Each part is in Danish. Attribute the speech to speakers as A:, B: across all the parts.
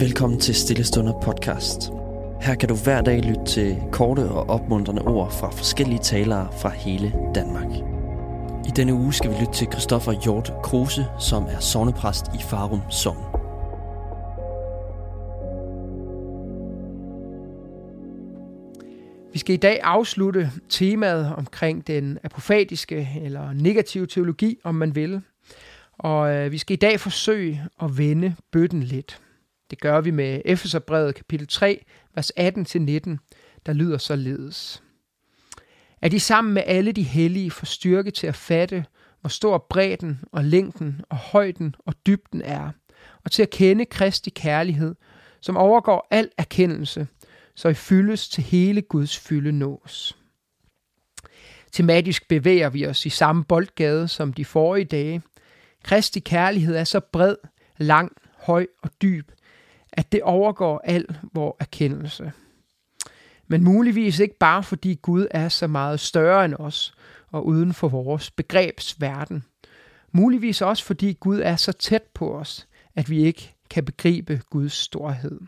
A: Velkommen til Stillestunder podcast. Her kan du hver dag lytte til korte og opmuntrende ord fra forskellige talere fra hele Danmark. I denne uge skal vi lytte til Christoffer Hjort Kruse, som er sognepræst i Farum Sogn.
B: Vi skal i dag afslutte temaet omkring den apofatiske eller negative teologi, om man vil. Og øh, vi skal i dag forsøge at vende bøtten lidt. Det gør vi med Efeserbrevet kapitel 3, vers 18-19, der lyder således. At I sammen med alle de hellige får styrke til at fatte, hvor stor bredden og længden og højden og dybden er, og til at kende Kristi kærlighed, som overgår al erkendelse, så I fyldes til hele Guds fylde nås. Tematisk bevæger vi os i samme boldgade som de forrige dage. Kristi kærlighed er så bred, lang, høj og dyb, at det overgår al vores erkendelse. Men muligvis ikke bare fordi Gud er så meget større end os og uden for vores begrebsverden. Muligvis også fordi Gud er så tæt på os, at vi ikke kan begribe Guds storhed.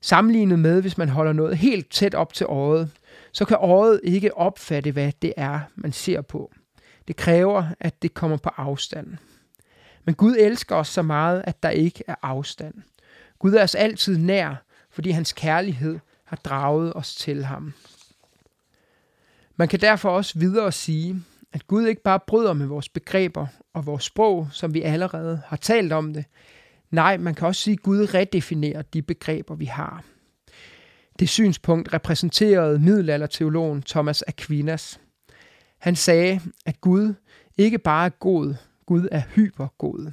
B: Sammenlignet med, hvis man holder noget helt tæt op til øjet, så kan øjet ikke opfatte, hvad det er, man ser på. Det kræver, at det kommer på afstand. Men Gud elsker os så meget, at der ikke er afstand. Gud er os altid nær, fordi hans kærlighed har draget os til ham. Man kan derfor også videre sige, at Gud ikke bare bryder med vores begreber og vores sprog, som vi allerede har talt om det. Nej, man kan også sige, at Gud redefinerer de begreber, vi har. Det synspunkt repræsenterede middelalderteologen Thomas Aquinas. Han sagde, at Gud ikke bare er god, Gud er hypergod.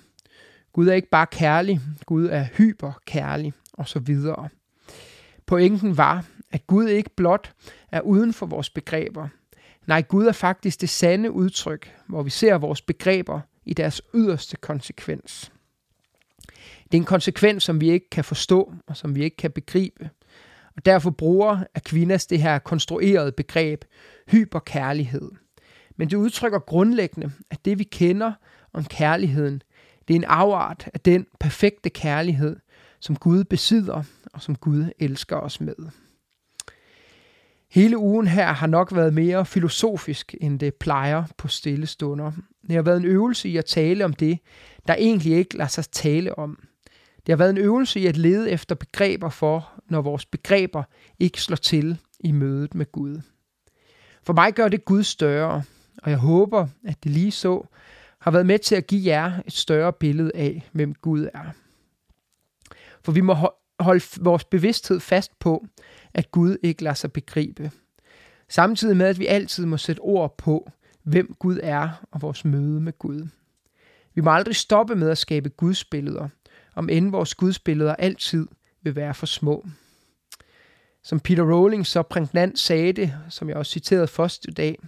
B: Gud er ikke bare kærlig, Gud er hyperkærlig og så videre. Pointen var, at Gud ikke blot er uden for vores begreber. Nej, Gud er faktisk det sande udtryk, hvor vi ser vores begreber i deres yderste konsekvens. Det er en konsekvens, som vi ikke kan forstå og som vi ikke kan begribe. Og derfor bruger Aquinas det her konstruerede begreb, hyperkærlighed. Men det udtrykker grundlæggende, at det vi kender om kærligheden, det er en afart af den perfekte kærlighed, som Gud besidder og som Gud elsker os med. Hele ugen her har nok været mere filosofisk, end det plejer på stille stunder. Det har været en øvelse i at tale om det, der egentlig ikke lader sig tale om. Det har været en øvelse i at lede efter begreber for, når vores begreber ikke slår til i mødet med Gud. For mig gør det Gud større, og jeg håber, at det lige så har været med til at give jer et større billede af, hvem Gud er. For vi må holde vores bevidsthed fast på, at Gud ikke lader sig begribe. Samtidig med, at vi altid må sætte ord på, hvem Gud er og vores møde med Gud. Vi må aldrig stoppe med at skabe gudsbilleder, om end vores gudsbilleder altid vil være for små. Som Peter Rowling så prægnant sagde det, som jeg også citerede første dag,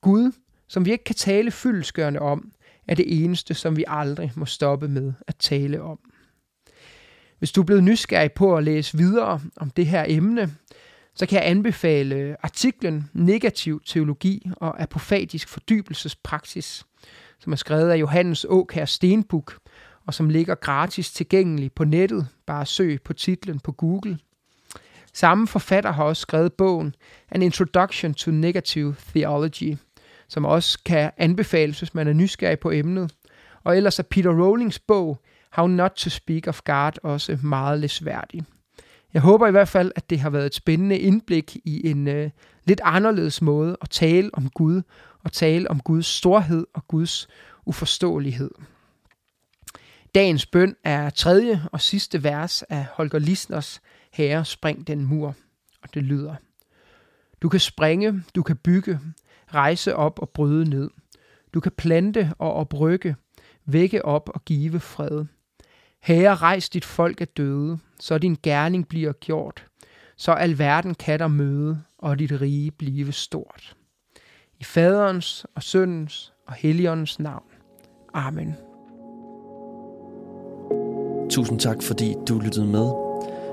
B: Gud, som vi ikke kan tale fyldeskørende om, er det eneste, som vi aldrig må stoppe med at tale om. Hvis du er blevet nysgerrig på at læse videre om det her emne, så kan jeg anbefale artiklen Negativ teologi og apofatisk fordybelsespraksis, som er skrevet af Johannes Åkær Stenbuk, og som ligger gratis tilgængelig på nettet. Bare søg på titlen på Google. Samme forfatter har også skrevet bogen An Introduction to Negative Theology – som også kan anbefales, hvis man er nysgerrig på emnet. Og ellers er Peter Rowlings bog How Not to Speak of God også meget læsværdig. Jeg håber i hvert fald, at det har været et spændende indblik i en øh, lidt anderledes måde at tale om Gud, og tale om Guds storhed og Guds uforståelighed. Dagens bøn er tredje og sidste vers af Holger Lisners Herre, spring den mur, og det lyder. Du kan springe, du kan bygge, rejse op og bryde ned. Du kan plante og oprykke, vække op og give fred. Herre, rejs dit folk af døde, så din gerning bliver gjort, så alverden kan dig møde, og dit rige blive stort. I faderens og søndens og helligåndens navn. Amen.
A: Tusind tak, fordi du lyttede med.